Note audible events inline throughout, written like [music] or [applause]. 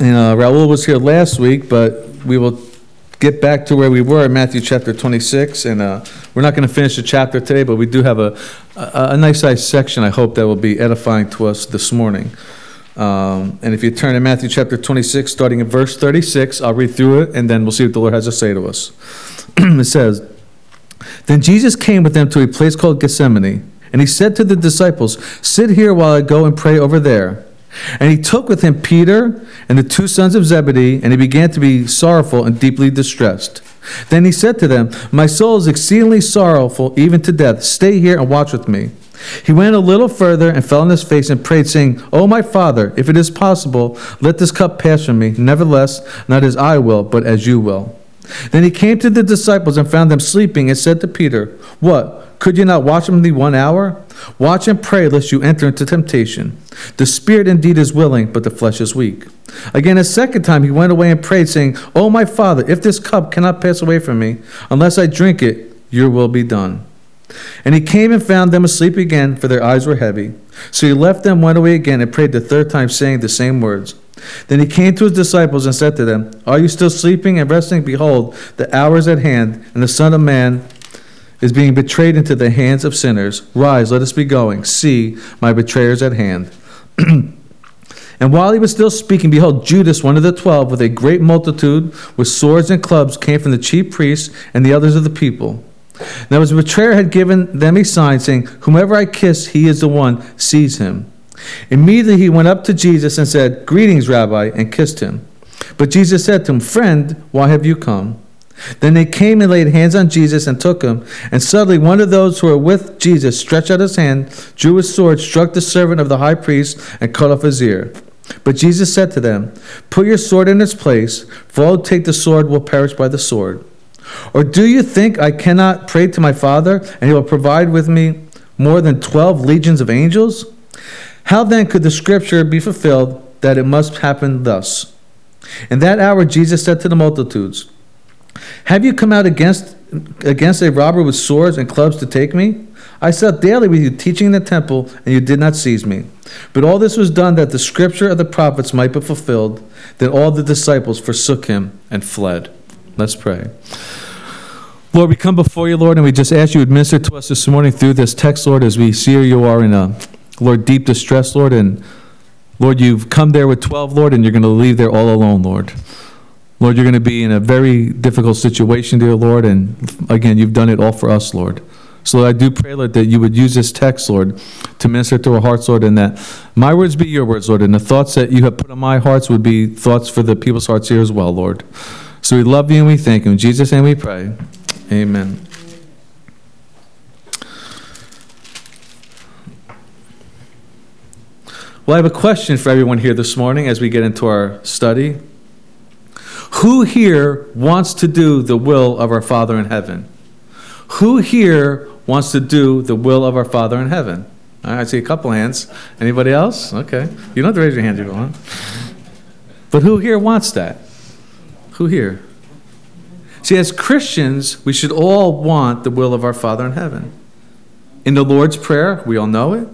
Uh, Raul was here last week, but we will get back to where we were in Matthew chapter 26. And uh, we're not going to finish the chapter today, but we do have a, a, a nice sized section, I hope, that will be edifying to us this morning. Um, and if you turn to Matthew chapter 26, starting at verse 36, I'll read through it, and then we'll see what the Lord has to say to us. [clears throat] it says, Then Jesus came with them to a place called Gethsemane, and he said to the disciples, Sit here while I go and pray over there. And he took with him Peter and the two sons of Zebedee, and he began to be sorrowful and deeply distressed. Then he said to them, My soul is exceedingly sorrowful, even to death. Stay here and watch with me. He went a little further and fell on his face and prayed, saying, O my Father, if it is possible, let this cup pass from me. Nevertheless, not as I will, but as you will. Then he came to the disciples and found them sleeping, and said to Peter, What? Could you not watch them the one hour? Watch and pray lest you enter into temptation. The spirit indeed is willing, but the flesh is weak. Again, a second time he went away and prayed, saying, O my Father, if this cup cannot pass away from me, unless I drink it, your will be done. And he came and found them asleep again, for their eyes were heavy. So he left them, went away again, and prayed the third time, saying the same words. Then he came to his disciples and said to them, Are you still sleeping and resting? Behold, the hour is at hand, and the Son of Man is being betrayed into the hands of sinners. Rise, let us be going. See, my betrayer is at hand. [clears throat] and while he was still speaking, behold, Judas, one of the twelve, with a great multitude, with swords and clubs, came from the chief priests and the others of the people. Now his betrayer had given them a sign, saying, Whomever I kiss, he is the one, seize him. Immediately he went up to Jesus and said, Greetings, Rabbi, and kissed him. But Jesus said to him, Friend, why have you come? Then they came and laid hands on Jesus and took him. And suddenly one of those who were with Jesus stretched out his hand, drew his sword, struck the servant of the high priest, and cut off his ear. But Jesus said to them, Put your sword in its place, for all who take the sword will perish by the sword. Or do you think I cannot pray to my Father, and he will provide with me more than twelve legions of angels? How then could the scripture be fulfilled that it must happen thus? In that hour Jesus said to the multitudes, have you come out against, against a robber with swords and clubs to take me? I sat daily with you teaching in the temple, and you did not seize me. But all this was done that the scripture of the prophets might be fulfilled. Then all the disciples forsook him and fled. Let's pray. Lord, we come before you, Lord, and we just ask you to administer to us this morning through this text, Lord, as we see you are in a, Lord, deep distress, Lord. And Lord, you've come there with 12, Lord, and you're going to leave there all alone, Lord. Lord, you're going to be in a very difficult situation, dear Lord, and again, you've done it all for us, Lord. So Lord, I do pray, Lord, that you would use this text, Lord, to minister to our hearts, Lord, and that my words be your words, Lord, and the thoughts that you have put on my hearts would be thoughts for the people's hearts here as well, Lord. So we love you and we thank you. In Jesus' name we pray. Amen. Well, I have a question for everyone here this morning as we get into our study. Who here wants to do the will of our Father in heaven? Who here wants to do the will of our Father in heaven? I see a couple hands. Anybody else? Okay. You don't have to raise your hand if you want. But who here wants that? Who here? See, as Christians, we should all want the will of our Father in heaven. In the Lord's Prayer, we all know it.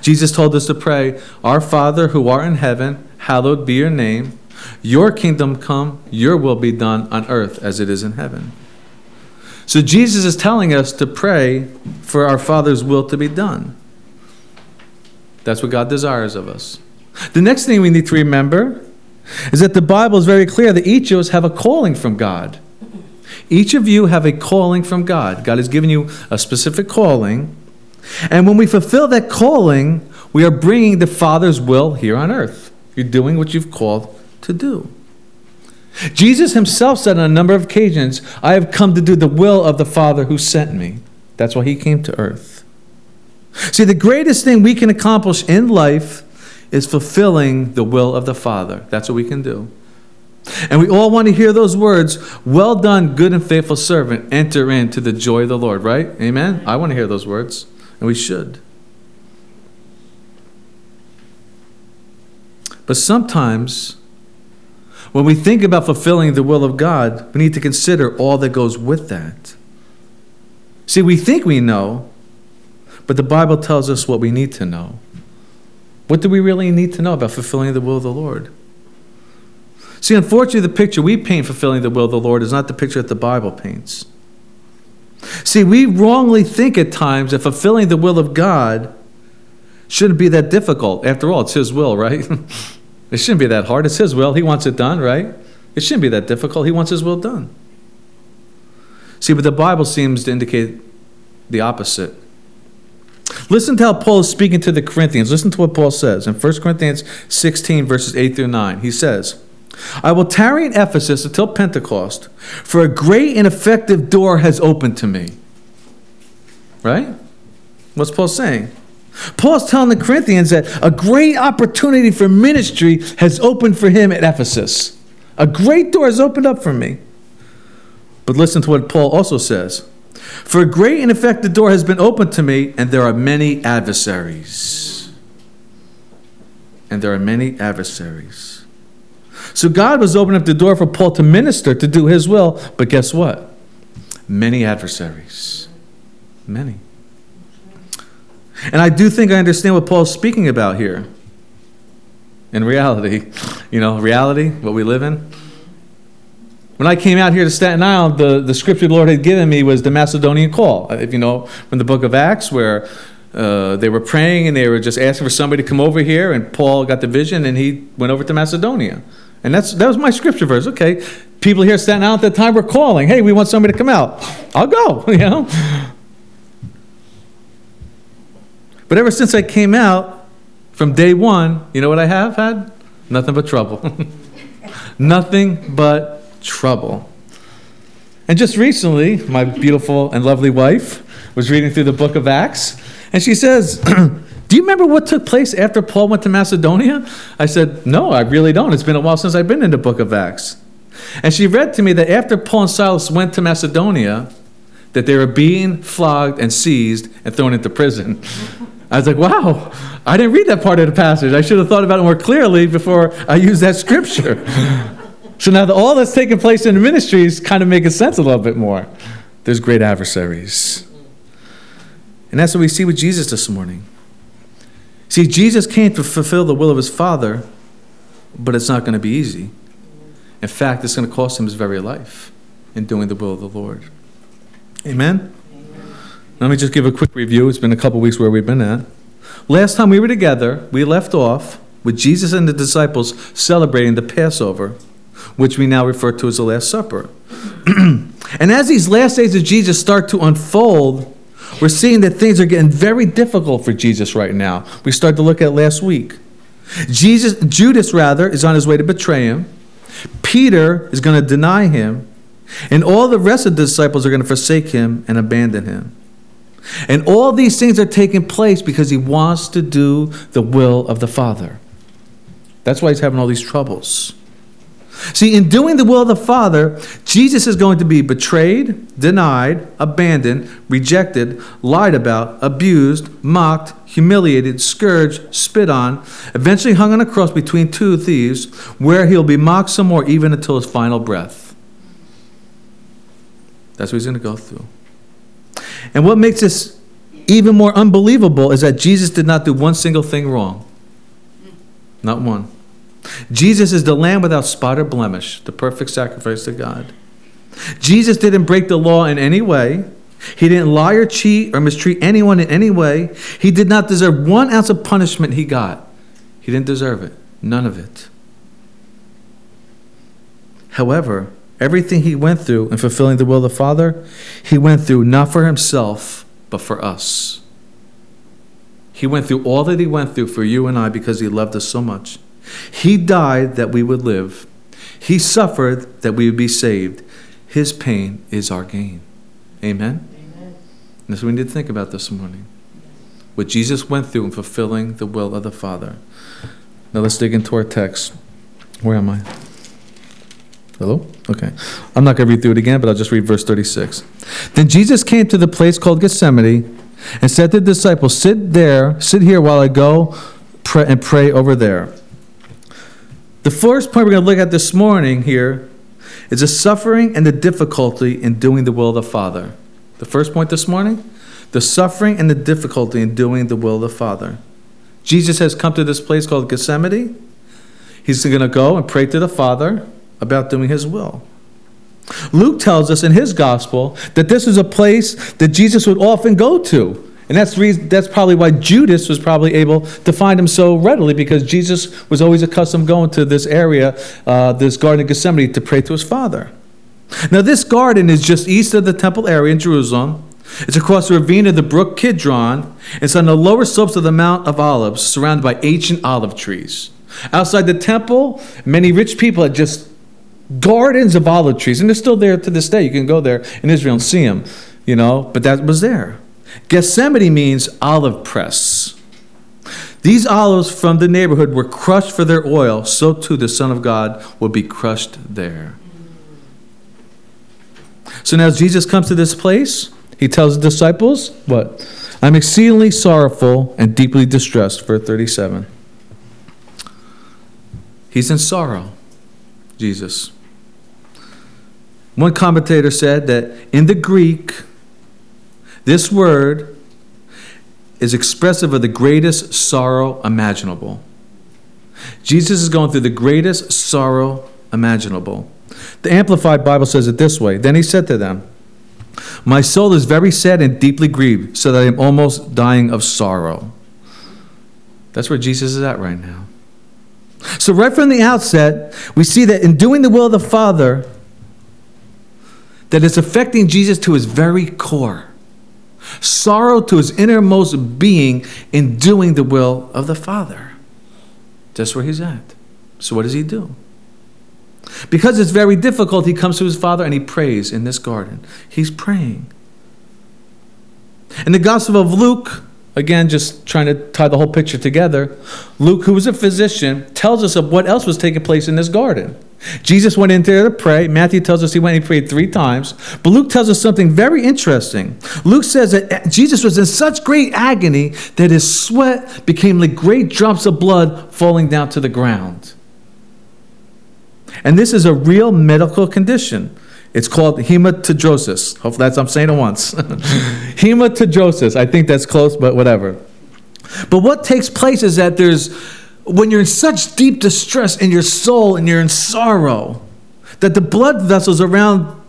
Jesus told us to pray, Our Father who art in heaven, hallowed be your name. Your kingdom come, your will be done on earth as it is in heaven. So Jesus is telling us to pray for our Father's will to be done. That's what God desires of us. The next thing we need to remember is that the Bible is very clear that each of us have a calling from God. Each of you have a calling from God. God has given you a specific calling. And when we fulfill that calling, we are bringing the Father's will here on earth. You're doing what you've called to do. Jesus himself said on a number of occasions, I have come to do the will of the Father who sent me. That's why he came to earth. See, the greatest thing we can accomplish in life is fulfilling the will of the Father. That's what we can do. And we all want to hear those words, well done, good and faithful servant, enter into the joy of the Lord, right? Amen? I want to hear those words, and we should. But sometimes when we think about fulfilling the will of God, we need to consider all that goes with that. See, we think we know, but the Bible tells us what we need to know. What do we really need to know about fulfilling the will of the Lord? See, unfortunately, the picture we paint fulfilling the will of the Lord is not the picture that the Bible paints. See, we wrongly think at times that fulfilling the will of God shouldn't be that difficult. After all, it's His will, right? [laughs] it shouldn't be that hard. It's His will. He wants it done, right? It shouldn't be that difficult. He wants His will done. See, but the Bible seems to indicate the opposite. Listen to how Paul is speaking to the Corinthians. Listen to what Paul says in 1 Corinthians 16, verses 8 through 9. He says, I will tarry in Ephesus until Pentecost, for a great and effective door has opened to me. Right? What's Paul saying? Paul's telling the Corinthians that a great opportunity for ministry has opened for him at Ephesus. A great door has opened up for me. But listen to what Paul also says. For a great and effective door has been opened to me, and there are many adversaries. And there are many adversaries. So God was opening up the door for Paul to minister, to do his will. But guess what? Many adversaries. Many. And I do think I understand what Paul's speaking about here. In reality, [laughs] you know, reality, what we live in. When I came out here to Staten Island, the, the scripture the Lord had given me was the Macedonian call. If you know, from the book of Acts, where uh, they were praying and they were just asking for somebody to come over here, and Paul got the vision and he went over to Macedonia. And that's, that was my scripture verse. Okay, people here standing out at that time were calling, hey, we want somebody to come out. I'll go, [laughs] you know. But ever since I came out, from day one, you know what I have had? Nothing but trouble. [laughs] Nothing but trouble. And just recently, my beautiful and lovely wife was reading through the book of Acts, and she says, [clears throat] Do you remember what took place after Paul went to Macedonia? I said, No, I really don't. It's been a while since I've been in the book of Acts. And she read to me that after Paul and Silas went to Macedonia, that they were being flogged and seized and thrown into prison. [laughs] I was like, wow, I didn't read that part of the passage. I should have thought about it more clearly before I used that scripture. [laughs] so now that all that's taking place in the ministry is kind of making sense a little bit more. There's great adversaries. And that's what we see with Jesus this morning. See, Jesus came to fulfill the will of his Father, but it's not going to be easy. In fact, it's going to cost him his very life in doing the will of the Lord. Amen? Let me just give a quick review. It's been a couple weeks where we've been at. Last time we were together, we left off with Jesus and the disciples celebrating the Passover, which we now refer to as the Last Supper. [clears throat] and as these last days of Jesus start to unfold, we're seeing that things are getting very difficult for Jesus right now. We started to look at last week. Jesus, Judas rather, is on his way to betray him. Peter is going to deny him, and all the rest of the disciples are going to forsake him and abandon him. And all these things are taking place because he wants to do the will of the Father. That's why he's having all these troubles. See, in doing the will of the Father, Jesus is going to be betrayed, denied, abandoned, rejected, lied about, abused, mocked, humiliated, scourged, spit on, eventually hung on a cross between two thieves, where he'll be mocked some more even until his final breath. That's what he's going to go through. And what makes this even more unbelievable is that Jesus did not do one single thing wrong. Not one. Jesus is the lamb without spot or blemish, the perfect sacrifice to God. Jesus didn't break the law in any way. He didn't lie or cheat or mistreat anyone in any way. He did not deserve one ounce of punishment he got. He didn't deserve it. None of it. However, everything he went through in fulfilling the will of the Father, he went through not for himself, but for us. He went through all that he went through for you and I because he loved us so much. He died that we would live. He suffered that we would be saved. His pain is our gain. Amen? Amen. That's what we need to think about this morning. What Jesus went through in fulfilling the will of the Father. Now let's dig into our text. Where am I? Hello? Okay. I'm not going to read through it again, but I'll just read verse 36. Then Jesus came to the place called Gethsemane and said to the disciples, Sit there, sit here while I go pray, and pray over there. The first point we're going to look at this morning here is the suffering and the difficulty in doing the will of the Father. The first point this morning the suffering and the difficulty in doing the will of the Father. Jesus has come to this place called Gethsemane. He's going to go and pray to the Father. About doing his will. Luke tells us in his gospel that this is a place that Jesus would often go to. And that's, reason, that's probably why Judas was probably able to find him so readily because Jesus was always accustomed going to this area, uh, this Garden of Gethsemane, to pray to his Father. Now, this garden is just east of the temple area in Jerusalem. It's across the ravine of the brook Kidron. It's on the lower slopes of the Mount of Olives, surrounded by ancient olive trees. Outside the temple, many rich people had just gardens of olive trees, and they're still there to this day. You can go there in Israel and see them, you know, but that was there. Gethsemane means olive press. These olives from the neighborhood were crushed for their oil, so too the Son of God will be crushed there. So now, Jesus comes to this place, he tells the disciples, What? I'm exceedingly sorrowful and deeply distressed, verse 37. He's in sorrow, Jesus. One commentator said that in the Greek, this word is expressive of the greatest sorrow imaginable. Jesus is going through the greatest sorrow imaginable. The Amplified Bible says it this way Then he said to them, My soul is very sad and deeply grieved, so that I am almost dying of sorrow. That's where Jesus is at right now. So, right from the outset, we see that in doing the will of the Father, that it's affecting Jesus to his very core. Sorrow to his innermost being in doing the will of the Father. That's where he's at. So, what does he do? Because it's very difficult, he comes to his Father and he prays in this garden. He's praying. In the Gospel of Luke, again, just trying to tie the whole picture together, Luke, who was a physician, tells us of what else was taking place in this garden. Jesus went in there to pray. Matthew tells us he went and prayed three times. But Luke tells us something very interesting. Luke says that Jesus was in such great agony that his sweat became like great drops of blood falling down to the ground. And this is a real medical condition. It's called hematidrosis. Hopefully that's I'm saying it once. [laughs] hematidrosis. I think that's close, but whatever. But what takes place is that there's when you're in such deep distress in your soul and you're in sorrow, that the blood vessels around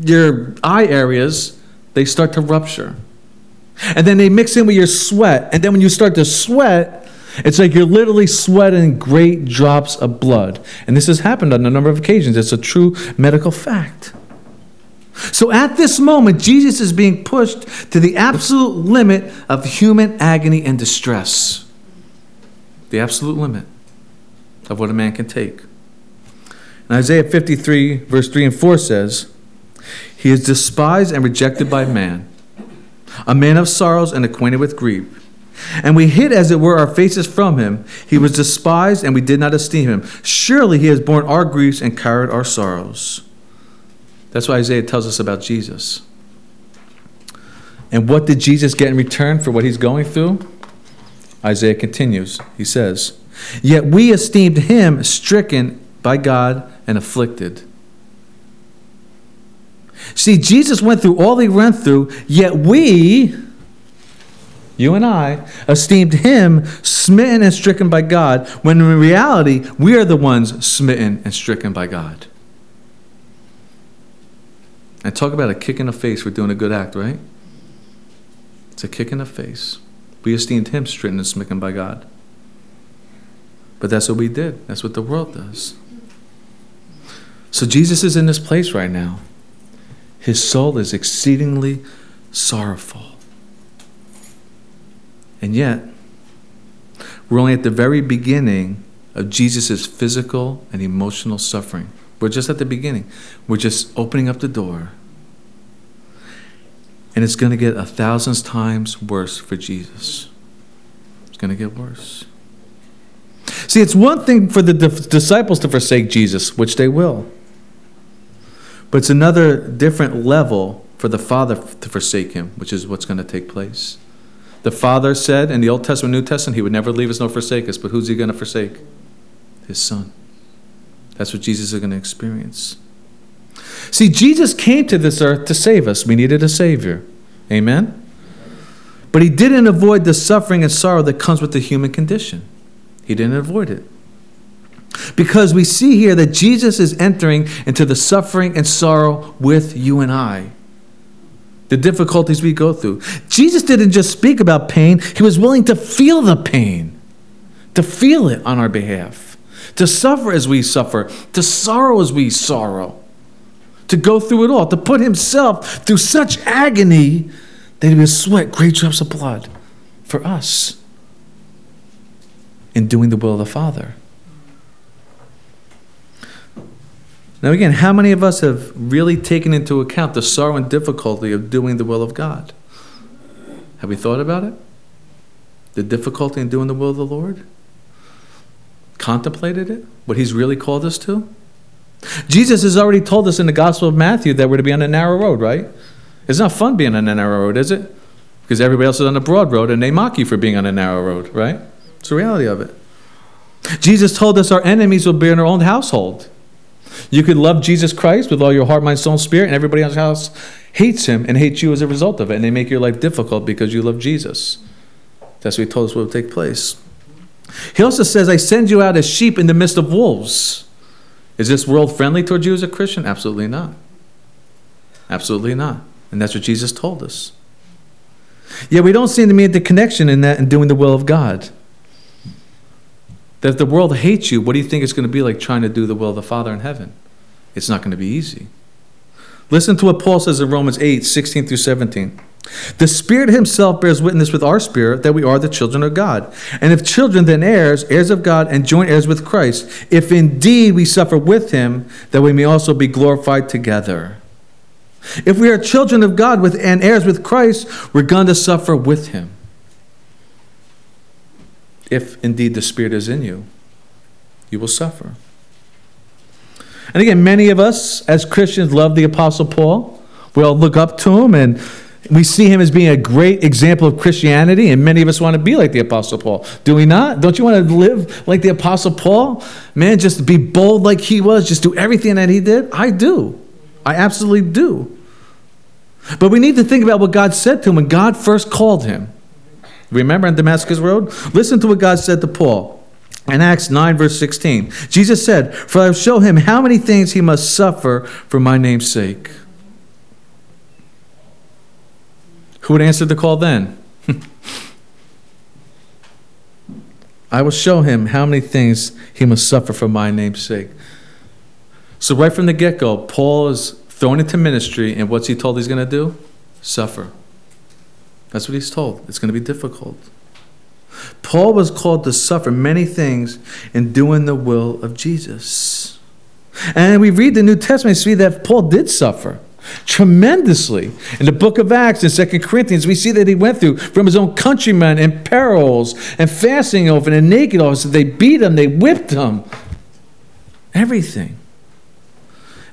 your eye areas, they start to rupture. And then they mix in with your sweat. And then when you start to sweat, it's like you're literally sweating great drops of blood. And this has happened on a number of occasions. It's a true medical fact. So at this moment, Jesus is being pushed to the absolute limit of human agony and distress the absolute limit of what a man can take. And Isaiah 53, verse 3 and 4 says, He is despised and rejected by man, a man of sorrows and acquainted with grief. And we hid, as it were, our faces from him. He was despised, and we did not esteem him. Surely he has borne our griefs and carried our sorrows. That's what Isaiah tells us about Jesus. And what did Jesus get in return for what he's going through? Isaiah continues. He says, Yet we esteemed him stricken by God and afflicted. See, Jesus went through all he went through, yet we, you and I, esteemed him smitten and stricken by God, when in reality, we are the ones smitten and stricken by God. And talk about a kick in the face for doing a good act, right? It's a kick in the face. We esteemed him stricken and smitten by God. But that's what we did. That's what the world does. So Jesus is in this place right now. His soul is exceedingly sorrowful. And yet, we're only at the very beginning of Jesus' physical and emotional suffering. We're just at the beginning. We're just opening up the door and it's going to get a thousand times worse for Jesus. It's going to get worse. See, it's one thing for the disciples to forsake Jesus, which they will. But it's another different level for the Father to forsake him, which is what's going to take place. The Father said in the Old Testament, New Testament, he would never leave us nor forsake us, but who's he going to forsake? His Son. That's what Jesus is going to experience. See, Jesus came to this earth to save us. We needed a Savior. Amen? But he didn't avoid the suffering and sorrow that comes with the human condition. He didn't avoid it. Because we see here that Jesus is entering into the suffering and sorrow with you and I. The difficulties we go through. Jesus didn't just speak about pain, he was willing to feel the pain, to feel it on our behalf, to suffer as we suffer, to sorrow as we sorrow, to go through it all, to put himself through such agony that he would sweat great drops of blood for us in doing the will of the Father. Now, again, how many of us have really taken into account the sorrow and difficulty of doing the will of God? Have we thought about it? The difficulty in doing the will of the Lord? Contemplated it? What He's really called us to? Jesus has already told us in the Gospel of Matthew that we're to be on a narrow road, right? It's not fun being on a narrow road, is it? Because everybody else is on a broad road and they mock you for being on a narrow road, right? It's the reality of it. Jesus told us our enemies will be in our own household. You could love Jesus Christ with all your heart, mind, soul, and spirit, and everybody else house hates him and hates you as a result of it, and they make your life difficult because you love Jesus. That's what he told us will take place. He also says, I send you out as sheep in the midst of wolves. Is this world friendly towards you as a Christian? Absolutely not. Absolutely not. And that's what Jesus told us. Yet we don't seem to make the connection in that and doing the will of God. That if the world hates you, what do you think it's going to be like trying to do the will of the Father in heaven? It's not going to be easy. Listen to what Paul says in Romans 8 16 through 17. The Spirit Himself bears witness with our spirit that we are the children of God. And if children, then heirs, heirs of God, and joint heirs with Christ, if indeed we suffer with Him, that we may also be glorified together. If we are children of God with, and heirs with Christ, we're going to suffer with Him if indeed the Spirit is in you, you will suffer. And again, many of us as Christians love the Apostle Paul. We all look up to him and we see him as being a great example of Christianity, and many of us want to be like the Apostle Paul. Do we not? Don't you want to live like the Apostle Paul? Man, just be bold like he was, just do everything that he did? I do. I absolutely do. But we need to think about what God said to him when God first called him. Remember on Damascus Road? Listen to what God said to Paul. In Acts 9, verse 16, Jesus said, For I will show him how many things he must suffer for my name's sake. Who would answer the call then? [laughs] I will show him how many things he must suffer for my name's sake. So, right from the get go, Paul is thrown into ministry, and what's he told he's going to do? Suffer. That's what he's told. It's going to be difficult. Paul was called to suffer many things in doing the will of Jesus. And we read the New Testament, see that Paul did suffer tremendously. In the book of Acts and Second Corinthians, we see that he went through from his own countrymen and perils and fasting over and naked. So they beat him, they whipped him, everything.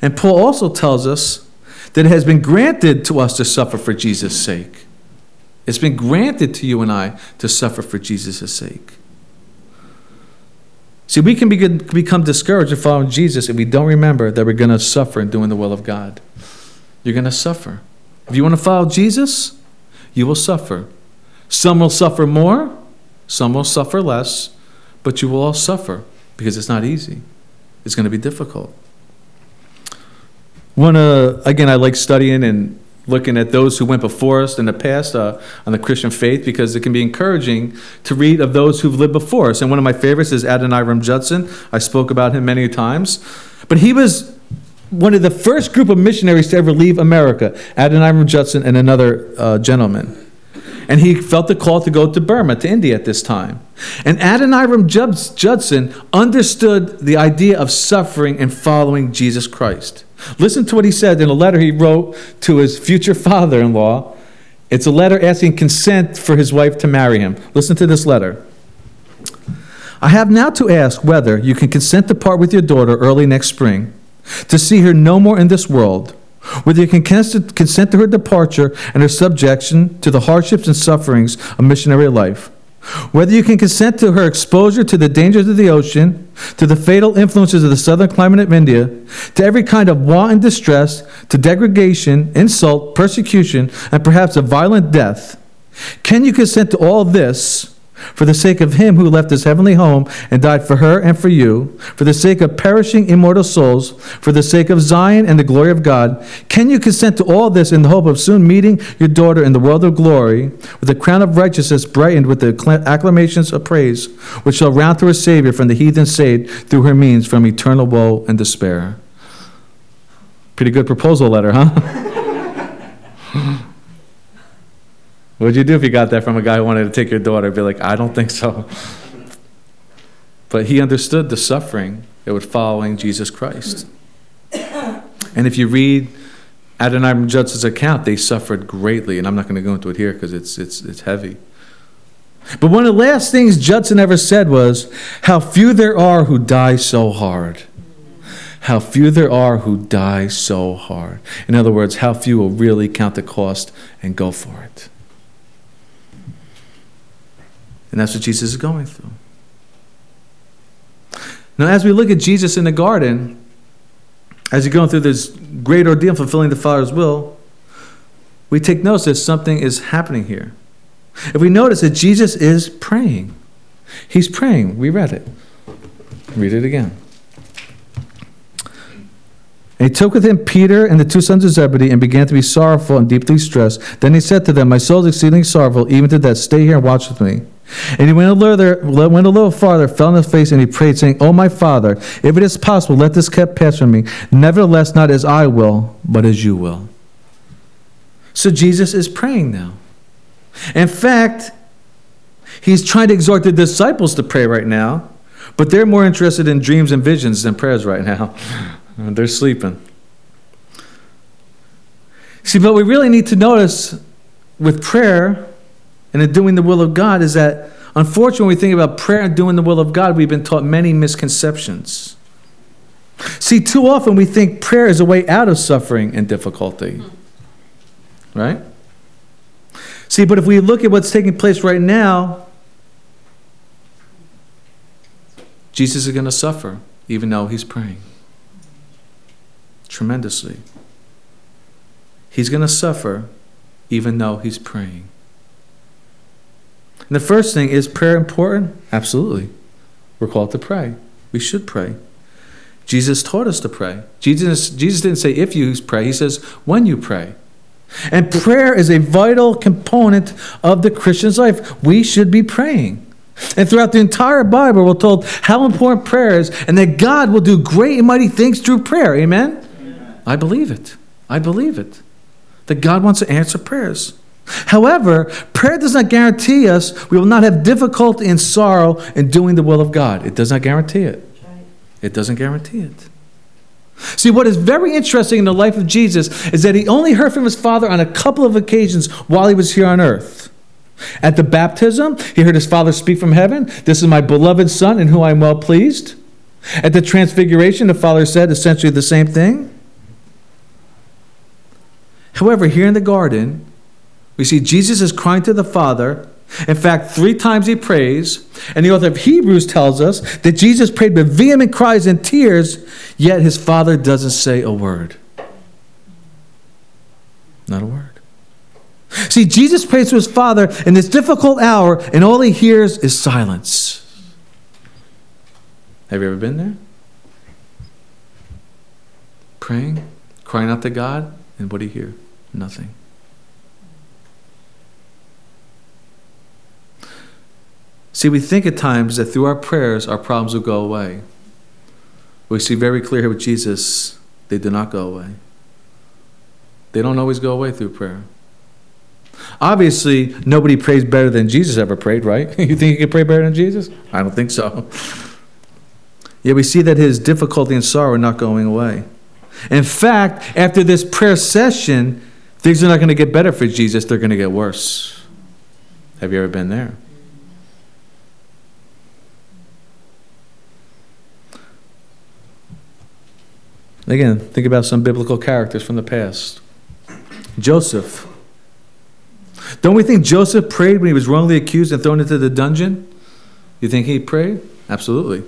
And Paul also tells us that it has been granted to us to suffer for Jesus' sake. It's been granted to you and I to suffer for Jesus' sake. See, we can become discouraged in following Jesus if we don't remember that we're going to suffer in doing the will of God. You're going to suffer. If you want to follow Jesus, you will suffer. Some will suffer more, some will suffer less, but you will all suffer because it's not easy. It's going to be difficult. One, uh, again, I like studying and looking at those who went before us in the past uh, on the Christian faith because it can be encouraging to read of those who've lived before us. And one of my favorites is Adoniram Judson. I spoke about him many times. But he was one of the first group of missionaries to ever leave America, Adoniram Judson and another uh, gentleman. And he felt the call to go to Burma, to India at this time. And Adoniram Judson understood the idea of suffering and following Jesus Christ. Listen to what he said in a letter he wrote to his future father in law. It's a letter asking consent for his wife to marry him. Listen to this letter. I have now to ask whether you can consent to part with your daughter early next spring, to see her no more in this world, whether you can consent to her departure and her subjection to the hardships and sufferings of missionary life. Whether you can consent to her exposure to the dangers of the ocean, to the fatal influences of the southern climate of India, to every kind of want and distress, to degradation, insult, persecution, and perhaps a violent death, can you consent to all this For the sake of him who left his heavenly home and died for her and for you, for the sake of perishing immortal souls, for the sake of Zion and the glory of God, can you consent to all this in the hope of soon meeting your daughter in the world of glory, with a crown of righteousness brightened with the acclamations of praise, which shall round to her Savior from the heathen saved through her means from eternal woe and despair? Pretty good proposal letter, huh? [laughs] What'd you do if you got that from a guy who wanted to take your daughter? Be like, I don't think so. But he understood the suffering that would following Jesus Christ. And if you read Adoniram Judson's account, they suffered greatly, and I'm not going to go into it here because it's, it's, it's heavy. But one of the last things Judson ever said was, How few there are who die so hard. How few there are who die so hard. In other words, how few will really count the cost and go for it. And that's what Jesus is going through. Now, as we look at Jesus in the garden, as he's going through this great ordeal, fulfilling the Father's will, we take notice that something is happening here. If we notice that Jesus is praying, he's praying. We read it. Read it again. And he took with him Peter and the two sons of Zebedee and began to be sorrowful and deeply distressed. Then he said to them, My soul is exceedingly sorrowful, even to death. Stay here and watch with me. And he went a, little, went a little farther, fell on his face, and he prayed, saying, Oh, my father, if it is possible, let this cup pass from me. Nevertheless, not as I will, but as you will. So Jesus is praying now. In fact, he's trying to exhort the disciples to pray right now, but they're more interested in dreams and visions than prayers right now. [laughs] they're sleeping. See, but we really need to notice with prayer and in doing the will of God is that, unfortunately, when we think about prayer and doing the will of God, we've been taught many misconceptions. See, too often we think prayer is a way out of suffering and difficulty. Right? See, but if we look at what's taking place right now, Jesus is going to suffer even though he's praying. Tremendously. He's going to suffer even though he's praying. And the first thing is prayer important? Absolutely. We're called to pray. We should pray. Jesus taught us to pray. Jesus, Jesus didn't say if you pray, he says when you pray. And prayer is a vital component of the Christian's life. We should be praying. And throughout the entire Bible, we're told how important prayer is and that God will do great and mighty things through prayer. Amen? Amen. I believe it. I believe it. That God wants to answer prayers. However, prayer does not guarantee us we will not have difficulty and sorrow in doing the will of God. It does not guarantee it. It doesn't guarantee it. See, what is very interesting in the life of Jesus is that he only heard from his Father on a couple of occasions while he was here on earth. At the baptism, he heard his Father speak from heaven, This is my beloved Son in whom I am well pleased. At the transfiguration, the Father said essentially the same thing. However, here in the garden, we see Jesus is crying to the Father. In fact, three times he prays, and the author of Hebrews tells us that Jesus prayed with vehement cries and tears, yet his Father doesn't say a word. Not a word. See, Jesus prays to his Father in this difficult hour, and all he hears is silence. Have you ever been there? Praying, crying out to God, and what do you hear? Nothing. See, we think at times that through our prayers, our problems will go away. We see very clear here with Jesus, they do not go away. They don't always go away through prayer. Obviously, nobody prays better than Jesus ever prayed, right? [laughs] you think you can pray better than Jesus? I don't think so. [laughs] Yet we see that his difficulty and sorrow are not going away. In fact, after this prayer session, things are not going to get better for Jesus, they're going to get worse. Have you ever been there? Again, think about some biblical characters from the past. Joseph. Don't we think Joseph prayed when he was wrongly accused and thrown into the dungeon? You think he prayed? Absolutely.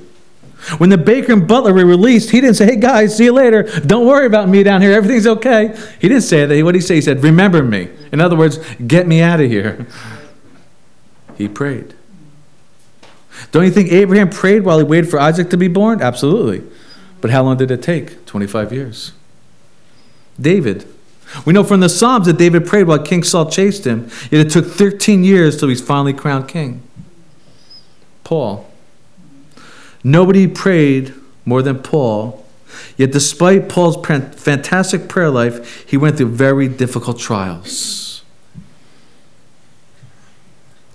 When the baker and butler were released, he didn't say, Hey guys, see you later. Don't worry about me down here. Everything's okay. He didn't say that. What did he say? He said, Remember me. In other words, get me out of here. He prayed. Don't you think Abraham prayed while he waited for Isaac to be born? Absolutely. But how long did it take? 25 years. David. We know from the Psalms that David prayed while King Saul chased him, yet it took 13 years till he's finally crowned king. Paul. Nobody prayed more than Paul, yet despite Paul's fantastic prayer life, he went through very difficult trials.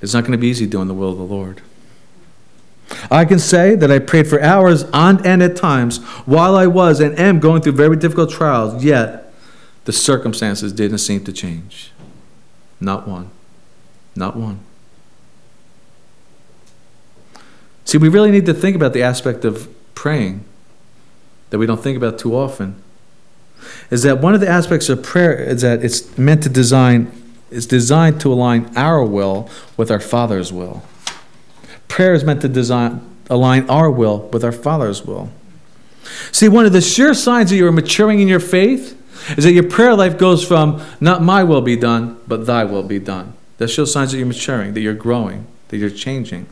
It's not going to be easy doing the will of the Lord. I can say that I prayed for hours on end at times while I was and am going through very difficult trials, yet the circumstances didn't seem to change. Not one. Not one. See, we really need to think about the aspect of praying that we don't think about too often. Is that one of the aspects of prayer is that it's meant to design, it's designed to align our will with our Father's will. Prayer is meant to design, align our will with our Father's will. See, one of the sure signs that you're maturing in your faith is that your prayer life goes from not my will be done, but thy will be done. That shows signs that you're maturing, that you're growing, that you're changing.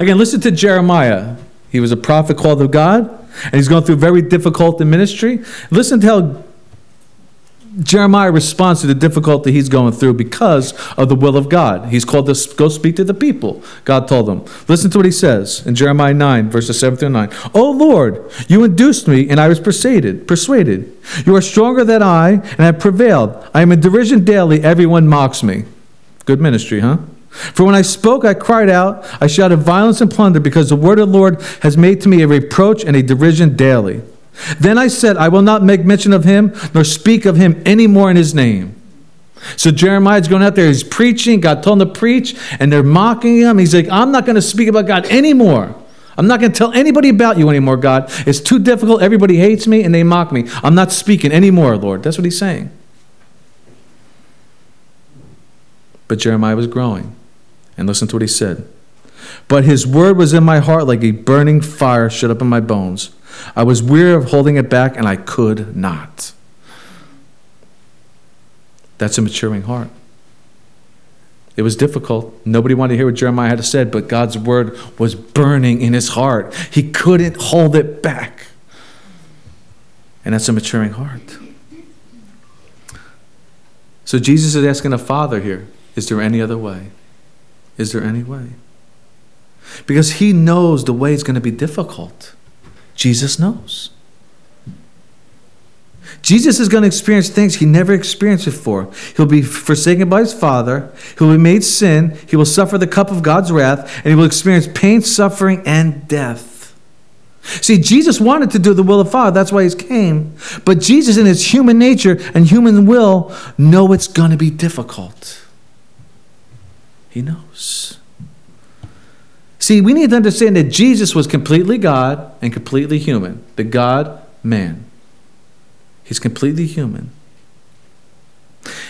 Again, listen to Jeremiah. He was a prophet called of God, and he's going through very difficult in ministry. Listen to how Jeremiah responds to the difficulty he's going through because of the will of God. He's called to go speak to the people. God told him. Listen to what he says in Jeremiah 9, verses 7 through 9. Oh Lord, you induced me, and I was persuaded. Persuaded. You are stronger than I, and have prevailed. I am in derision daily. Everyone mocks me. Good ministry, huh? For when I spoke, I cried out, I shouted violence and plunder, because the word of the Lord has made to me a reproach and a derision daily. Then I said, I will not make mention of him, nor speak of him any more in his name. So Jeremiah's going out there, he's preaching, God told him to preach, and they're mocking him. He's like, I'm not going to speak about God anymore. I'm not going to tell anybody about you anymore, God. It's too difficult. Everybody hates me and they mock me. I'm not speaking anymore, Lord. That's what he's saying. But Jeremiah was growing. And listen to what he said. But his word was in my heart like a burning fire shut up in my bones. I was weary of holding it back, and I could not. That's a maturing heart. It was difficult. Nobody wanted to hear what Jeremiah had to say, but God's word was burning in his heart. He couldn't hold it back. And that's a maturing heart. So Jesus is asking the Father here is there any other way? Is there any way? Because he knows the way is going to be difficult. Jesus knows. Jesus is going to experience things he never experienced before. He'll be forsaken by his Father. He'll be made sin. He will suffer the cup of God's wrath, and he will experience pain, suffering, and death. See, Jesus wanted to do the will of Father. That's why he came. But Jesus, in his human nature and human will, know it's going to be difficult. He knows. See, we need to understand that Jesus was completely God and completely human, the God man. He's completely human.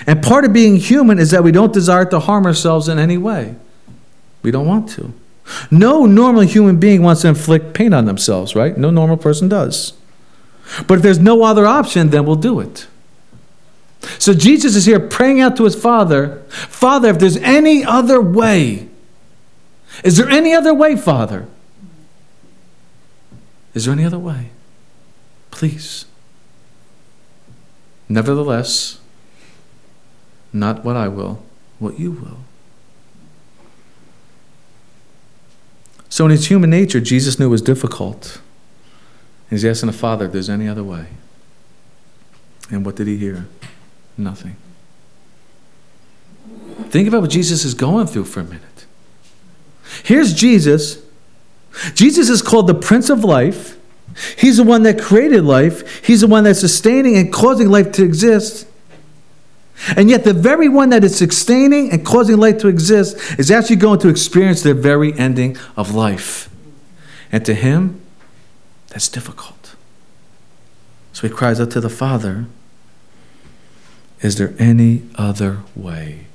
And part of being human is that we don't desire to harm ourselves in any way. We don't want to. No normal human being wants to inflict pain on themselves, right? No normal person does. But if there's no other option, then we'll do it. So Jesus is here praying out to his Father Father, if there's any other way, is there any other way, Father? Is there any other way? Please. Nevertheless, not what I will, what you will. So, in his human nature, Jesus knew it was difficult. He's asking the Father if there's any other way. And what did he hear? Nothing. Think about what Jesus is going through for a minute. Here's Jesus. Jesus is called the Prince of Life. He's the one that created life, He's the one that's sustaining and causing life to exist. And yet, the very one that is sustaining and causing life to exist is actually going to experience the very ending of life. And to him, that's difficult. So he cries out to the Father Is there any other way?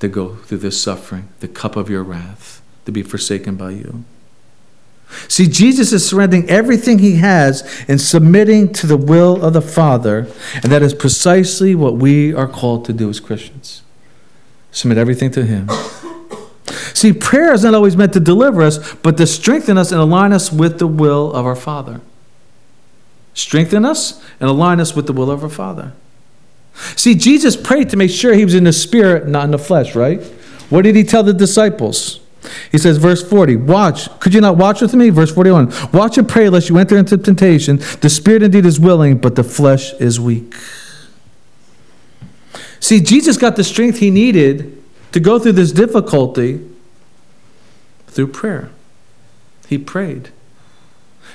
To go through this suffering, the cup of your wrath, to be forsaken by you. See, Jesus is surrendering everything he has and submitting to the will of the Father, and that is precisely what we are called to do as Christians. Submit everything to him. See, prayer is not always meant to deliver us, but to strengthen us and align us with the will of our Father. Strengthen us and align us with the will of our Father. See, Jesus prayed to make sure he was in the spirit, not in the flesh, right? What did he tell the disciples? He says, verse 40, watch. Could you not watch with me? Verse 41, watch and pray lest you enter into temptation. The spirit indeed is willing, but the flesh is weak. See, Jesus got the strength he needed to go through this difficulty through prayer. He prayed.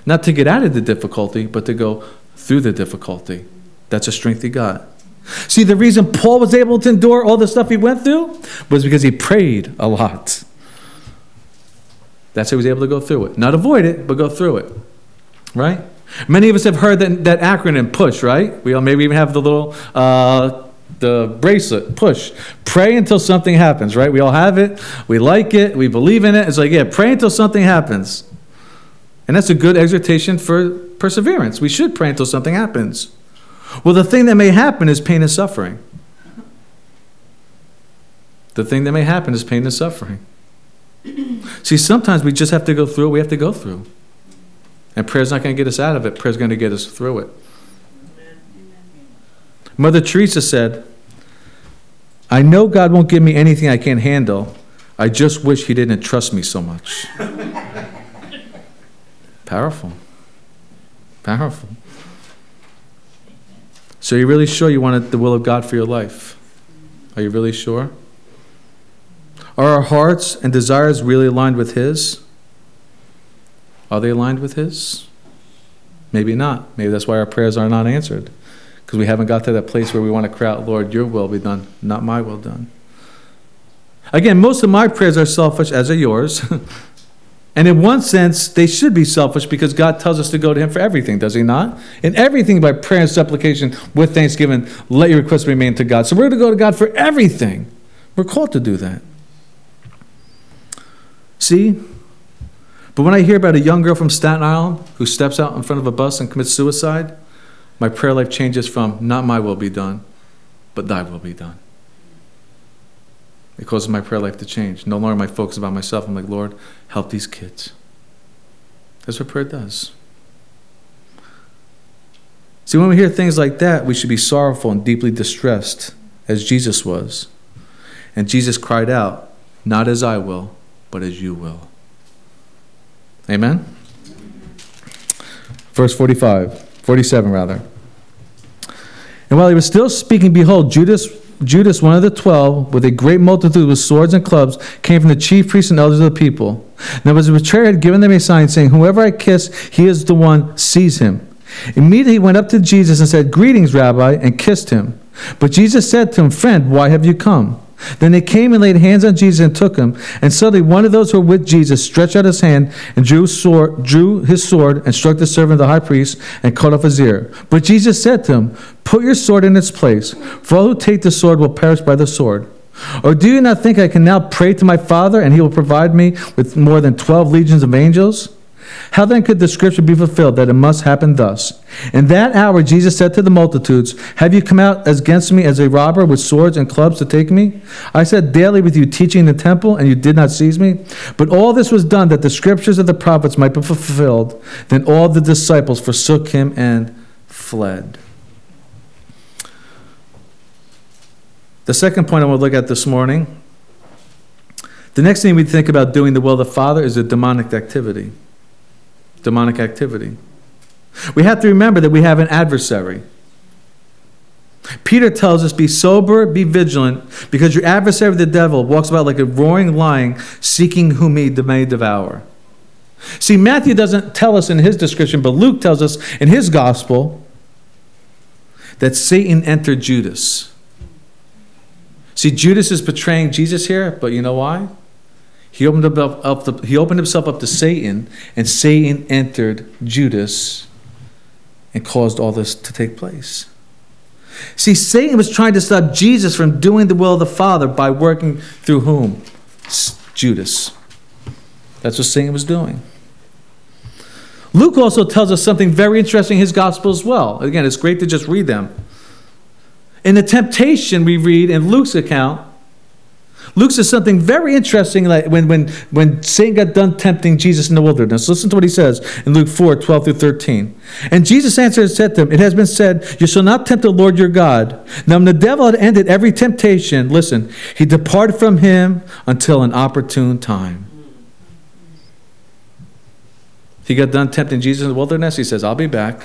Not to get out of the difficulty, but to go through the difficulty. That's a strength he got. See, the reason Paul was able to endure all the stuff he went through was because he prayed a lot. That's how he was able to go through it. Not avoid it, but go through it. Right? Many of us have heard that, that acronym PUSH, right? We all maybe even have the little uh, the bracelet, push. Pray until something happens, right? We all have it. We like it. We believe in it. It's like, yeah, pray until something happens. And that's a good exhortation for perseverance. We should pray until something happens. Well, the thing that may happen is pain and suffering. The thing that may happen is pain and suffering. See, sometimes we just have to go through what we have to go through. And prayer's not going to get us out of it, prayer's going to get us through it. Mother Teresa said, I know God won't give me anything I can't handle. I just wish He didn't trust me so much. [laughs] Powerful. Powerful. So, are you really sure you wanted the will of God for your life? Are you really sure? Are our hearts and desires really aligned with His? Are they aligned with His? Maybe not. Maybe that's why our prayers are not answered because we haven't got to that place where we want to cry out, Lord, your will be done, not my will done. Again, most of my prayers are selfish, as are yours. [laughs] and in one sense, they should be selfish because God tells us to go to Him for everything, does He not? In everything by prayer and supplication with thanksgiving, let your requests remain to God. So we're going to go to God for everything. We're called to do that. See? But when I hear about a young girl from Staten Island who steps out in front of a bus and commits suicide, my prayer life changes from not my will be done, but thy will be done. It causes my prayer life to change. No longer am I focused about myself. I'm like, Lord, help these kids. That's what prayer does. See, when we hear things like that, we should be sorrowful and deeply distressed, as Jesus was. And Jesus cried out, Not as I will, but as you will. Amen? Verse 45. 47 rather. And while he was still speaking, behold, Judas, Judas, one of the twelve, with a great multitude with swords and clubs, came from the chief priests and elders of the people. Now, as the betrayer had given them a sign, saying, Whoever I kiss, he is the one, seize him. Immediately he went up to Jesus and said, Greetings, Rabbi, and kissed him. But Jesus said to him, Friend, why have you come? Then they came and laid hands on Jesus and took him. And suddenly one of those who were with Jesus stretched out his hand and drew, sword, drew his sword and struck the servant of the high priest and cut off his ear. But Jesus said to him, Put your sword in its place, for all who take the sword will perish by the sword. Or do you not think I can now pray to my Father, and he will provide me with more than twelve legions of angels? How then could the scripture be fulfilled that it must happen thus? In that hour Jesus said to the multitudes, Have you come out against me as a robber with swords and clubs to take me? I sat daily with you teaching in the temple, and you did not seize me. But all this was done that the scriptures of the prophets might be fulfilled. Then all the disciples forsook him and fled. The second point I want to look at this morning the next thing we think about doing the will of the Father is a demonic activity demonic activity. We have to remember that we have an adversary. Peter tells us, Be sober, be vigilant, because your adversary, the devil, walks about like a roaring lion, seeking whom he may devour. See, Matthew doesn't tell us in his description, but Luke tells us in his gospel that Satan entered Judas. See, Judas is betraying Jesus here, but you know why? He opened, up, up the, he opened himself up to Satan, and Satan entered Judas and caused all this to take place. See, Satan was trying to stop Jesus from doing the will of the Father by working through whom? Judas. That's what Satan was doing. Luke also tells us something very interesting in his gospel as well. Again, it's great to just read them. In the temptation we read in Luke's account, Luke says something very interesting like when, when, when Satan got done tempting Jesus in the wilderness. Listen to what he says in Luke 4 12 through 13. And Jesus answered and said to him, It has been said, You shall not tempt the Lord your God. Now, when the devil had ended every temptation, listen, he departed from him until an opportune time. He got done tempting Jesus in the wilderness. He says, I'll be back.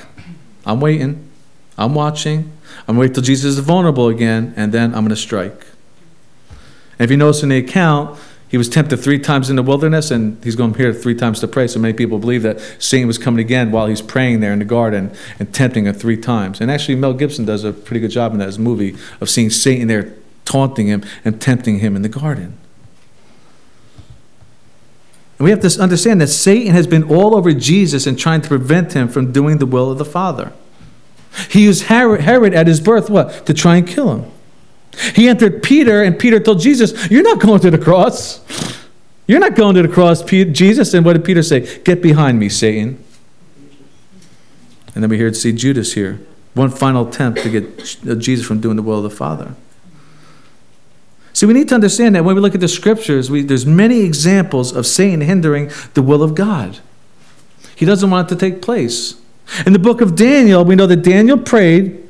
I'm waiting. I'm watching. I'm waiting till Jesus is vulnerable again, and then I'm going to strike. And if you notice in the account, he was tempted three times in the wilderness, and he's going here three times to pray. So many people believe that Satan was coming again while he's praying there in the garden and tempting him three times. And actually, Mel Gibson does a pretty good job in that movie of seeing Satan there taunting him and tempting him in the garden. And we have to understand that Satan has been all over Jesus and trying to prevent him from doing the will of the Father. He used Herod, Herod at his birth, what? To try and kill him. He entered Peter, and Peter told Jesus, You're not going to the cross. You're not going to the cross, Jesus. And what did Peter say? Get behind me, Satan. And then we hear see Judas here. One final attempt to get uh, Jesus from doing the will of the Father. See, we need to understand that when we look at the scriptures, we, there's many examples of Satan hindering the will of God. He doesn't want it to take place. In the book of Daniel, we know that Daniel prayed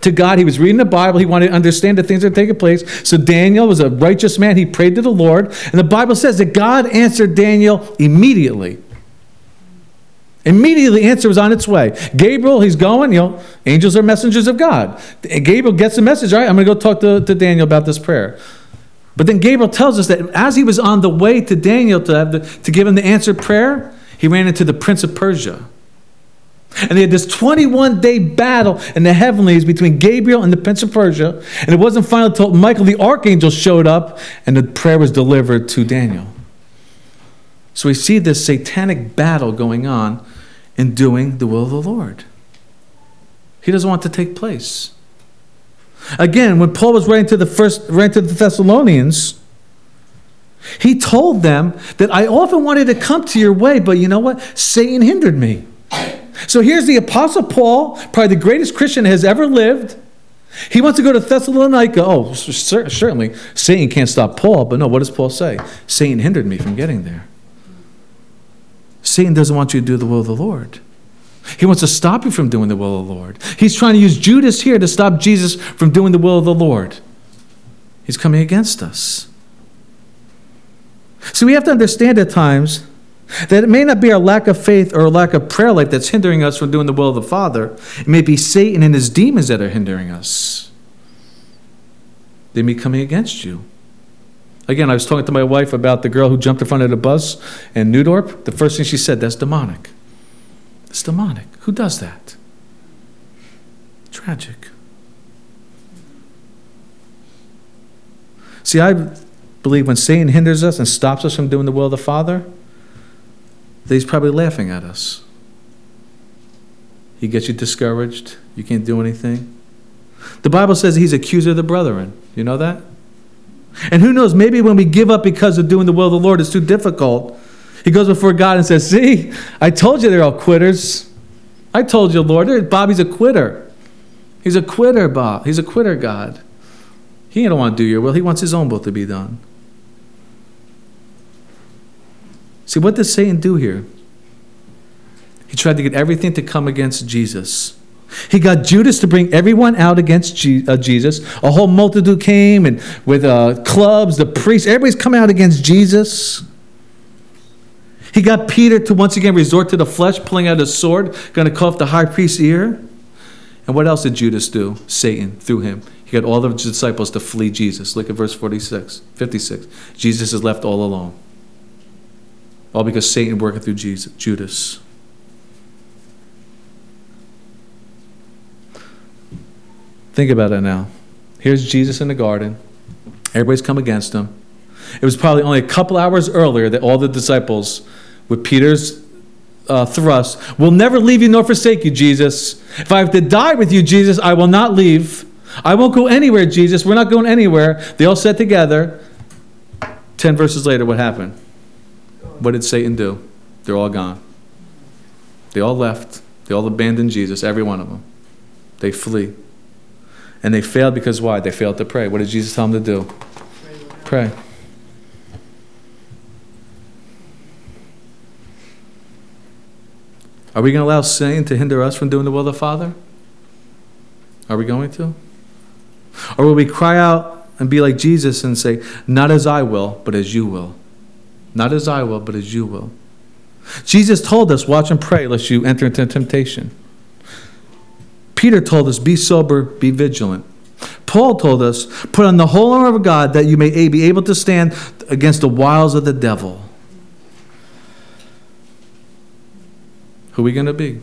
to God. He was reading the Bible. He wanted to understand the things that are taking place. So Daniel was a righteous man. He prayed to the Lord. And the Bible says that God answered Daniel immediately. Immediately, the answer was on its way. Gabriel, he's going, you know, angels are messengers of God. Gabriel gets the message, all right, I'm going to go talk to, to Daniel about this prayer. But then Gabriel tells us that as he was on the way to Daniel to, the, to give him the answered prayer, he ran into the prince of Persia. And they had this 21 day battle in the heavenlies between Gabriel and the Prince of Persia. And it wasn't final until Michael the archangel showed up and the prayer was delivered to Daniel. So we see this satanic battle going on in doing the will of the Lord. He doesn't want to take place. Again, when Paul was writing to the first writing to the Thessalonians, he told them that I often wanted to come to your way, but you know what? Satan hindered me. So here's the Apostle Paul, probably the greatest Christian has ever lived. He wants to go to Thessalonica. Oh, certainly, Satan can't stop Paul, but no, what does Paul say? Satan hindered me from getting there. Satan doesn't want you to do the will of the Lord. He wants to stop you from doing the will of the Lord. He's trying to use Judas here to stop Jesus from doing the will of the Lord. He's coming against us. So we have to understand at times that it may not be our lack of faith or lack of prayer life that's hindering us from doing the will of the Father. It may be Satan and his demons that are hindering us. They may be coming against you. Again, I was talking to my wife about the girl who jumped in front of the bus in New Dorp. The first thing she said, that's demonic. It's demonic. Who does that? Tragic. See, I believe when Satan hinders us and stops us from doing the will of the Father, that he's probably laughing at us. He gets you discouraged. You can't do anything. The Bible says he's accuser of the brethren. You know that? And who knows, maybe when we give up because of doing the will of the Lord, it's too difficult. He goes before God and says, See, I told you they're all quitters. I told you, Lord, Bobby's a quitter. He's a quitter, Bob. He's a quitter, God. He don't want to do your will, he wants his own will to be done. See, what does Satan do here? He tried to get everything to come against Jesus. He got Judas to bring everyone out against uh, Jesus. A whole multitude came and with uh, clubs, the priests, everybody's coming out against Jesus. He got Peter to once again resort to the flesh, pulling out his sword, going to cut off the high priest's ear. And what else did Judas do? Satan, through him. He got all the disciples to flee Jesus. Look at verse 46, 56. Jesus is left all alone. All because Satan working through Jesus, Judas. Think about it now. Here's Jesus in the garden. Everybody's come against him. It was probably only a couple hours earlier that all the disciples, with Peter's uh, thrust, will never leave you nor forsake you, Jesus. If I have to die with you, Jesus, I will not leave. I won't go anywhere, Jesus. We're not going anywhere. They all sat together. Ten verses later, what happened? What did Satan do? They're all gone. They all left. They all abandoned Jesus, every one of them. They flee. And they failed because why? They failed to pray. What did Jesus tell them to do? Pray. Are we going to allow sin to hinder us from doing the will of the Father? Are we going to? Or will we cry out and be like Jesus and say, Not as I will, but as you will? Not as I will, but as you will. Jesus told us, Watch and pray lest you enter into temptation. Peter told us, Be sober, be vigilant. Paul told us, Put on the whole armor of God that you may be able to stand against the wiles of the devil. Who are we going to be?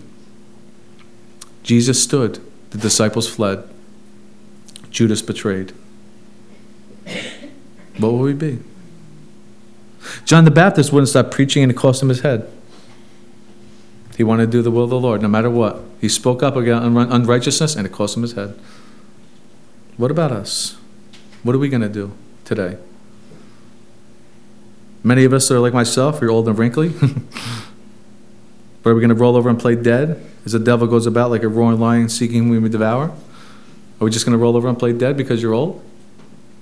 Jesus stood, the disciples fled, Judas betrayed. What will we be? John the Baptist wouldn't stop preaching and it cost him his head. He wanted to do the will of the Lord no matter what. He spoke up against unrighteousness and it cost him his head. What about us? What are we going to do today? Many of us are like myself, you're old and wrinkly. [laughs] But are we going to roll over and play dead as the devil goes about like a roaring lion seeking whom we may devour? Are we just going to roll over and play dead because you're old?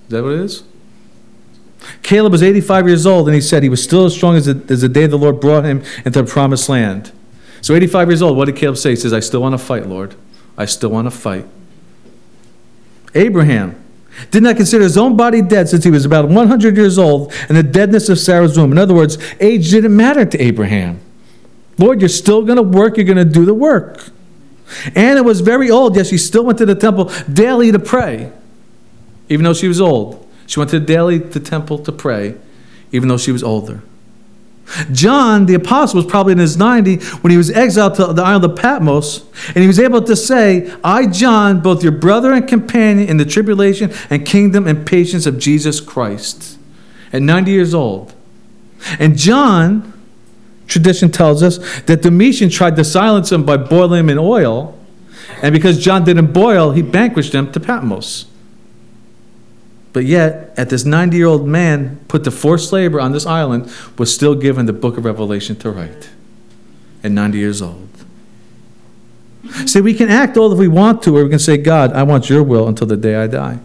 Is that what it is? Caleb was 85 years old and he said he was still as strong as the, as the day the Lord brought him into the promised land. So, 85 years old, what did Caleb say? He says, I still want to fight, Lord. I still want to fight. Abraham did not consider his own body dead since he was about 100 years old and the deadness of Sarah's womb. In other words, age didn't matter to Abraham. Lord, you're still going to work, you're going to do the work. Anna was very old, yet she still went to the temple daily to pray, even though she was old. She went to daily to the temple to pray, even though she was older. John, the apostle, was probably in his 90 when he was exiled to the island of Patmos, and he was able to say, I, John, both your brother and companion in the tribulation and kingdom and patience of Jesus Christ. At 90 years old. And John Tradition tells us that Domitian tried to silence him by boiling him in oil, and because John didn't boil, he vanquished him to Patmos. But yet, at this 90 year old man put to forced labor on this island, was still given the book of Revelation to write at 90 years old. See, we can act all that we want to, or we can say, God, I want your will until the day I die.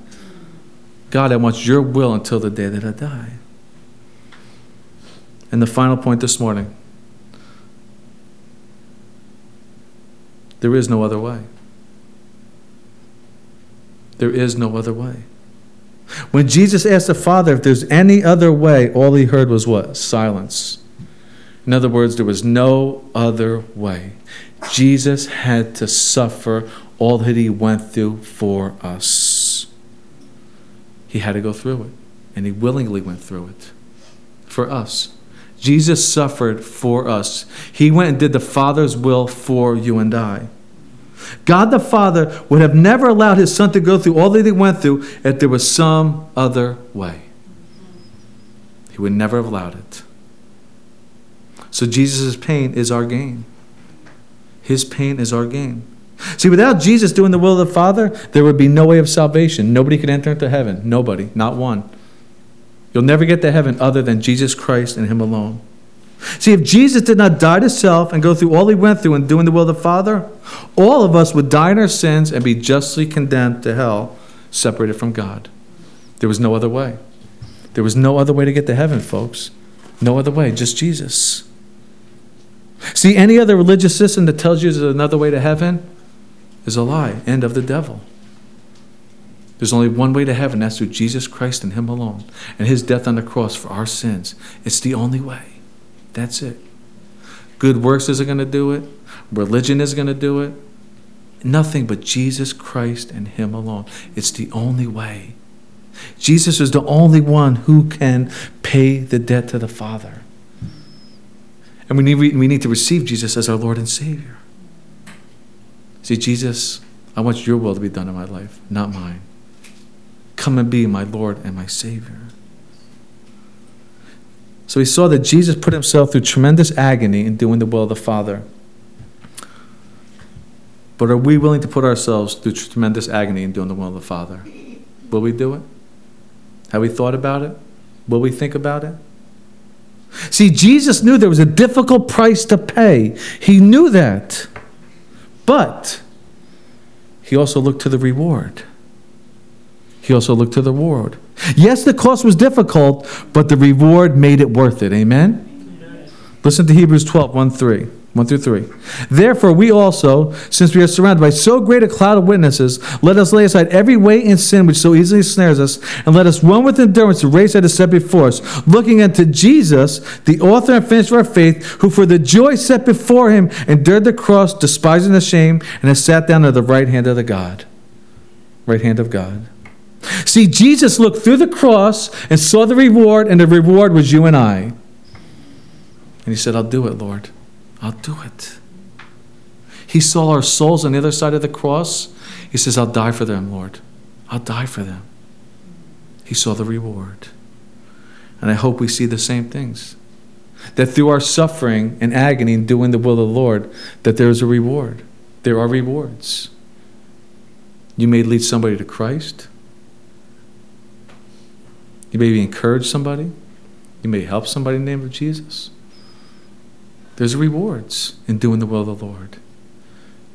God, I want your will until the day that I die. And the final point this morning There is no other way. There is no other way. When Jesus asked the Father if there's any other way, all he heard was what? Silence. In other words, there was no other way. Jesus had to suffer all that he went through for us. He had to go through it, and he willingly went through it for us. Jesus suffered for us. He went and did the Father's will for you and I. God the Father would have never allowed his son to go through all that he went through if there was some other way. He would never have allowed it. So Jesus' pain is our gain. His pain is our gain. See, without Jesus doing the will of the Father, there would be no way of salvation. Nobody could enter into heaven. Nobody, not one. You'll never get to heaven other than Jesus Christ and Him alone. See, if Jesus did not die to self and go through all He went through in doing the will of the Father, all of us would die in our sins and be justly condemned to hell, separated from God. There was no other way. There was no other way to get to heaven, folks. No other way, just Jesus. See, any other religious system that tells you there's another way to heaven is a lie, end of the devil. There's only one way to heaven, that's through Jesus Christ and Him alone, and His death on the cross for our sins. It's the only way. That's it. Good works isn't going to do it, religion is going to do it. Nothing but Jesus Christ and Him alone. It's the only way. Jesus is the only one who can pay the debt to the Father. And we need, we need to receive Jesus as our Lord and Savior. See, Jesus, I want your will to be done in my life, not mine. Come and be my Lord and my Savior. So we saw that Jesus put himself through tremendous agony in doing the will of the Father. But are we willing to put ourselves through tremendous agony in doing the will of the Father? Will we do it? Have we thought about it? Will we think about it? See, Jesus knew there was a difficult price to pay. He knew that. But he also looked to the reward. He also looked to the reward. Yes, the cost was difficult, but the reward made it worth it. Amen? Listen to Hebrews 12, 1 3. 1 through 3. Therefore, we also, since we are surrounded by so great a cloud of witnesses, let us lay aside every weight and sin which so easily snares us, and let us run with endurance the race that is set before us, looking unto Jesus, the author and finisher of our faith, who for the joy set before him endured the cross, despising the shame, and has sat down at the right hand of the God. Right hand of God. See, Jesus looked through the cross and saw the reward, and the reward was you and I. And he said, I'll do it, Lord. I'll do it. He saw our souls on the other side of the cross. He says, I'll die for them, Lord. I'll die for them. He saw the reward. And I hope we see the same things. That through our suffering and agony and doing the will of the Lord, that there is a reward. There are rewards. You may lead somebody to Christ. You may encourage somebody. You may help somebody in the name of Jesus. There's rewards in doing the will of the Lord.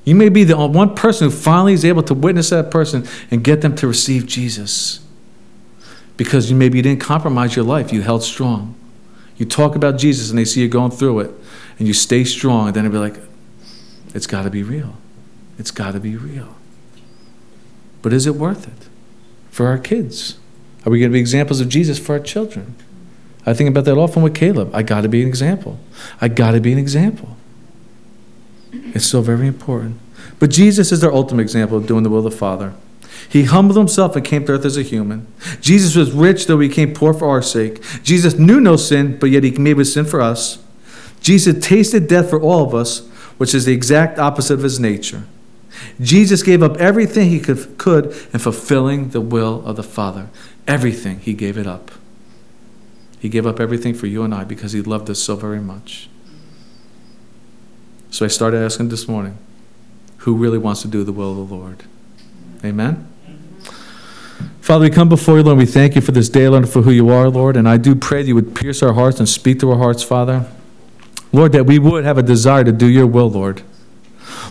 You may be the one person who finally is able to witness that person and get them to receive Jesus. Because you maybe you didn't compromise your life, you held strong. You talk about Jesus and they see you going through it, and you stay strong, and then it'll be like, it's got to be real. It's got to be real. But is it worth it for our kids? Are we going to be examples of Jesus for our children? I think about that often with Caleb. I got to be an example. I got to be an example. It's so very important. But Jesus is our ultimate example of doing the will of the Father. He humbled himself and came to earth as a human. Jesus was rich, though he came poor for our sake. Jesus knew no sin, but yet he made with sin for us. Jesus tasted death for all of us, which is the exact opposite of his nature. Jesus gave up everything he could, could in fulfilling the will of the Father. Everything, he gave it up. He gave up everything for you and I because he loved us so very much. So I started asking this morning who really wants to do the will of the Lord? Amen? Father, we come before you, Lord, we thank you for this day, Lord, for who you are, Lord. And I do pray that you would pierce our hearts and speak to our hearts, Father. Lord, that we would have a desire to do your will, Lord.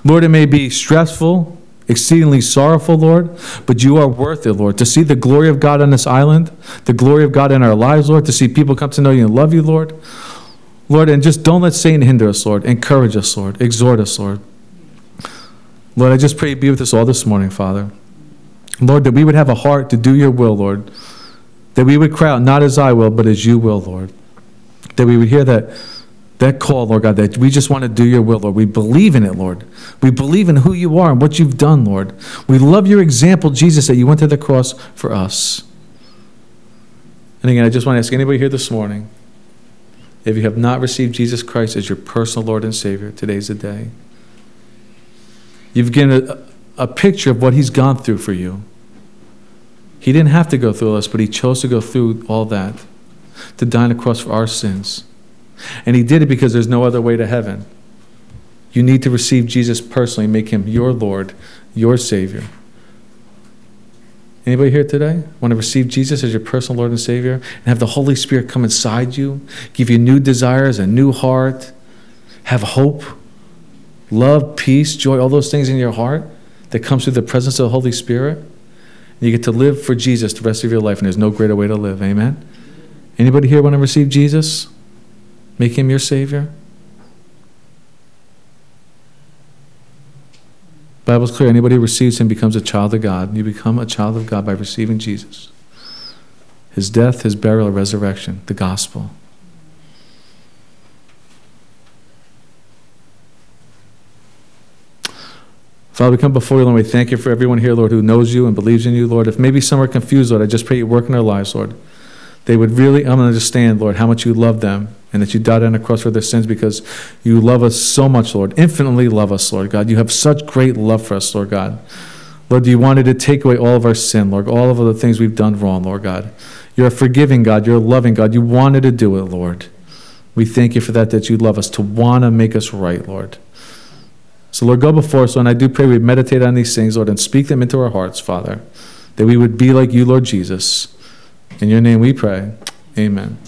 Lord, it may be stressful, exceedingly sorrowful, Lord, but you are worth it, Lord. To see the glory of God on this island, the glory of God in our lives, Lord, to see people come to know you and love you, Lord. Lord, and just don't let Satan hinder us, Lord. Encourage us, Lord. Exhort us, Lord. Lord, I just pray you be with us all this morning, Father. Lord, that we would have a heart to do your will, Lord. That we would cry out, not as I will, but as you will, Lord. That we would hear that that call, Lord God, that we just want to do your will, Lord. We believe in it, Lord. We believe in who you are and what you've done, Lord. We love your example, Jesus, that you went to the cross for us. And again, I just want to ask anybody here this morning if you have not received Jesus Christ as your personal Lord and Savior, today's the day. You've given a, a picture of what He's gone through for you. He didn't have to go through all this, but He chose to go through all that to die on the cross for our sins. And he did it because there's no other way to heaven. You need to receive Jesus personally, make him your Lord, your Savior. Anybody here today want to receive Jesus as your personal Lord and Savior and have the Holy Spirit come inside you, give you new desires, a new heart, have hope, love, peace, joy, all those things in your heart that comes through the presence of the Holy Spirit? And you get to live for Jesus the rest of your life, and there's no greater way to live. Amen? Anybody here want to receive Jesus? Make him your Savior? Bible's clear. Anybody who receives him becomes a child of God. You become a child of God by receiving Jesus. His death, his burial, resurrection, the gospel. Father, we come before you, Lord. We thank you for everyone here, Lord, who knows you and believes in you, Lord. If maybe some are confused, Lord, I just pray you work in their lives, Lord. They would really understand, Lord, how much you love them and that you died on the cross for their sins because you love us so much, Lord. Infinitely love us, Lord God. You have such great love for us, Lord God. Lord, you wanted to take away all of our sin, Lord, all of the things we've done wrong, Lord God. You're a forgiving God. You're a loving God. You wanted to do it, Lord. We thank you for that, that you love us, to want to make us right, Lord. So, Lord, go before us, and I do pray we meditate on these things, Lord, and speak them into our hearts, Father, that we would be like you, Lord Jesus. In your name we pray. Amen.